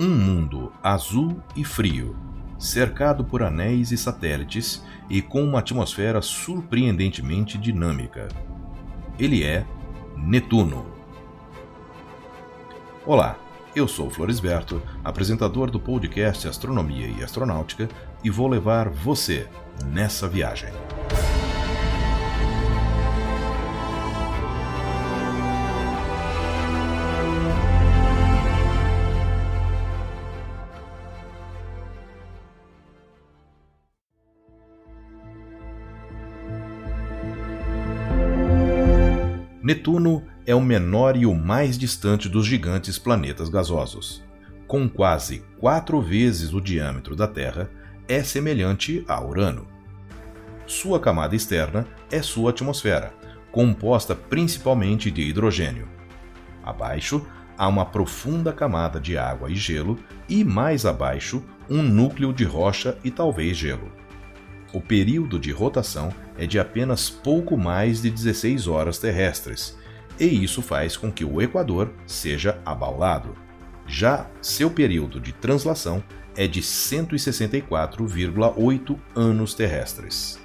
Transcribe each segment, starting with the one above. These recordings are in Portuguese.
Um mundo azul e frio, cercado por anéis e satélites e com uma atmosfera surpreendentemente dinâmica. Ele é Netuno. Olá, eu sou Florisberto, apresentador do podcast Astronomia e Astronáutica, e vou levar você nessa viagem. Netuno é o menor e o mais distante dos gigantes planetas gasosos. Com quase quatro vezes o diâmetro da Terra, é semelhante a Urano. Sua camada externa é sua atmosfera, composta principalmente de hidrogênio. Abaixo, há uma profunda camada de água e gelo, e mais abaixo, um núcleo de rocha e talvez gelo. O período de rotação é de apenas pouco mais de 16 horas terrestres, e isso faz com que o Equador seja abaulado. Já seu período de translação é de 164,8 anos terrestres.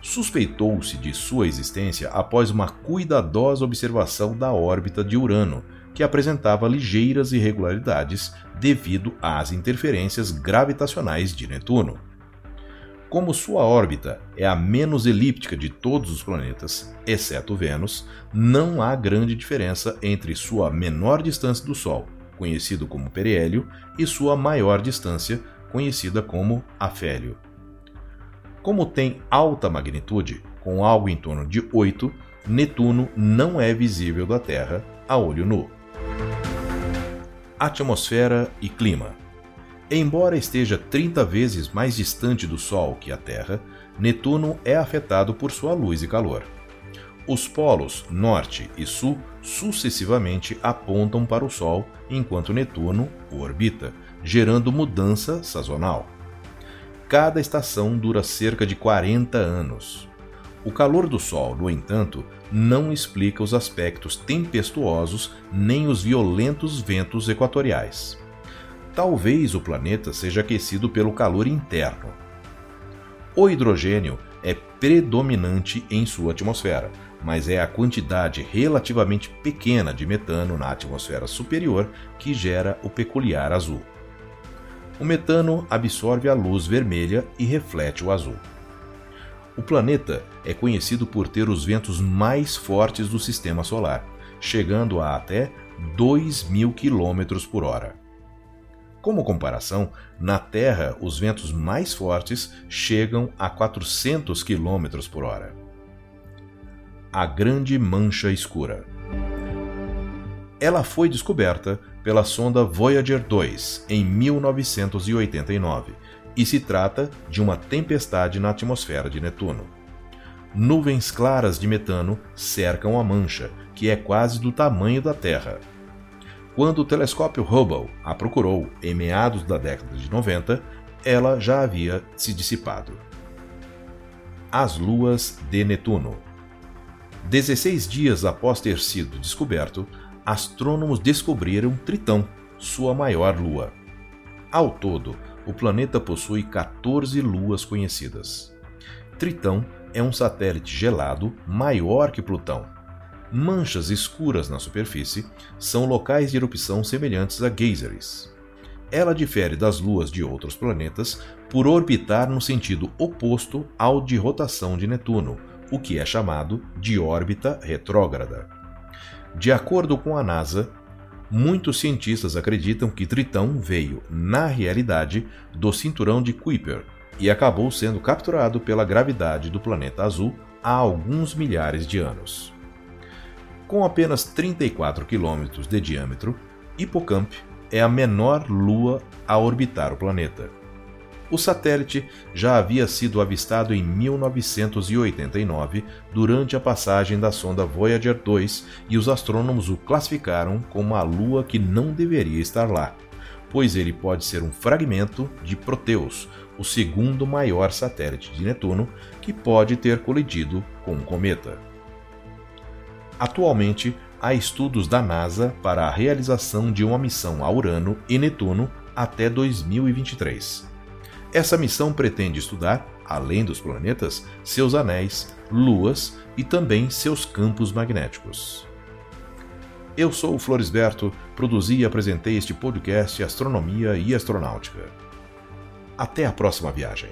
Suspeitou-se de sua existência após uma cuidadosa observação da órbita de Urano, que apresentava ligeiras irregularidades devido às interferências gravitacionais de Netuno. Como sua órbita é a menos elíptica de todos os planetas, exceto Vênus, não há grande diferença entre sua menor distância do Sol, conhecido como periélio, e sua maior distância, conhecida como afélio. Como tem alta magnitude, com algo em torno de 8, Netuno não é visível da Terra a olho nu. Atmosfera e clima. Embora esteja 30 vezes mais distante do Sol que a Terra, Netuno é afetado por sua luz e calor. Os polos norte e sul sucessivamente apontam para o Sol, enquanto Netuno o orbita, gerando mudança sazonal. Cada estação dura cerca de 40 anos. O calor do Sol, no entanto, não explica os aspectos tempestuosos nem os violentos ventos equatoriais. Talvez o planeta seja aquecido pelo calor interno. O hidrogênio é predominante em sua atmosfera, mas é a quantidade relativamente pequena de metano na atmosfera superior que gera o peculiar azul. O metano absorve a luz vermelha e reflete o azul. O planeta é conhecido por ter os ventos mais fortes do sistema solar, chegando a até 2 mil km por hora. Como comparação, na Terra os ventos mais fortes chegam a 400 km por hora. A Grande Mancha Escura Ela foi descoberta pela sonda Voyager 2 em 1989 e se trata de uma tempestade na atmosfera de Netuno. Nuvens claras de metano cercam a mancha, que é quase do tamanho da Terra quando o telescópio Hubble a procurou em meados da década de 90, ela já havia se dissipado. As luas de Netuno. 16 dias após ter sido descoberto, astrônomos descobriram Tritão, sua maior lua. Ao todo, o planeta possui 14 luas conhecidas. Tritão é um satélite gelado maior que Plutão, Manchas escuras na superfície são locais de erupção semelhantes a geysers. Ela difere das luas de outros planetas por orbitar no sentido oposto ao de rotação de Netuno, o que é chamado de órbita retrógrada. De acordo com a NASA, muitos cientistas acreditam que Tritão veio, na realidade, do cinturão de Kuiper e acabou sendo capturado pela gravidade do planeta azul há alguns milhares de anos. Com apenas 34 km de diâmetro, Hippocamp é a menor lua a orbitar o planeta. O satélite já havia sido avistado em 1989 durante a passagem da sonda Voyager 2 e os astrônomos o classificaram como a lua que não deveria estar lá, pois ele pode ser um fragmento de Proteus, o segundo maior satélite de Netuno, que pode ter colidido com um cometa. Atualmente, há estudos da NASA para a realização de uma missão a Urano e Netuno até 2023. Essa missão pretende estudar, além dos planetas, seus anéis, luas e também seus campos magnéticos. Eu sou o Floresberto, produzi e apresentei este podcast Astronomia e Astronáutica. Até a próxima viagem.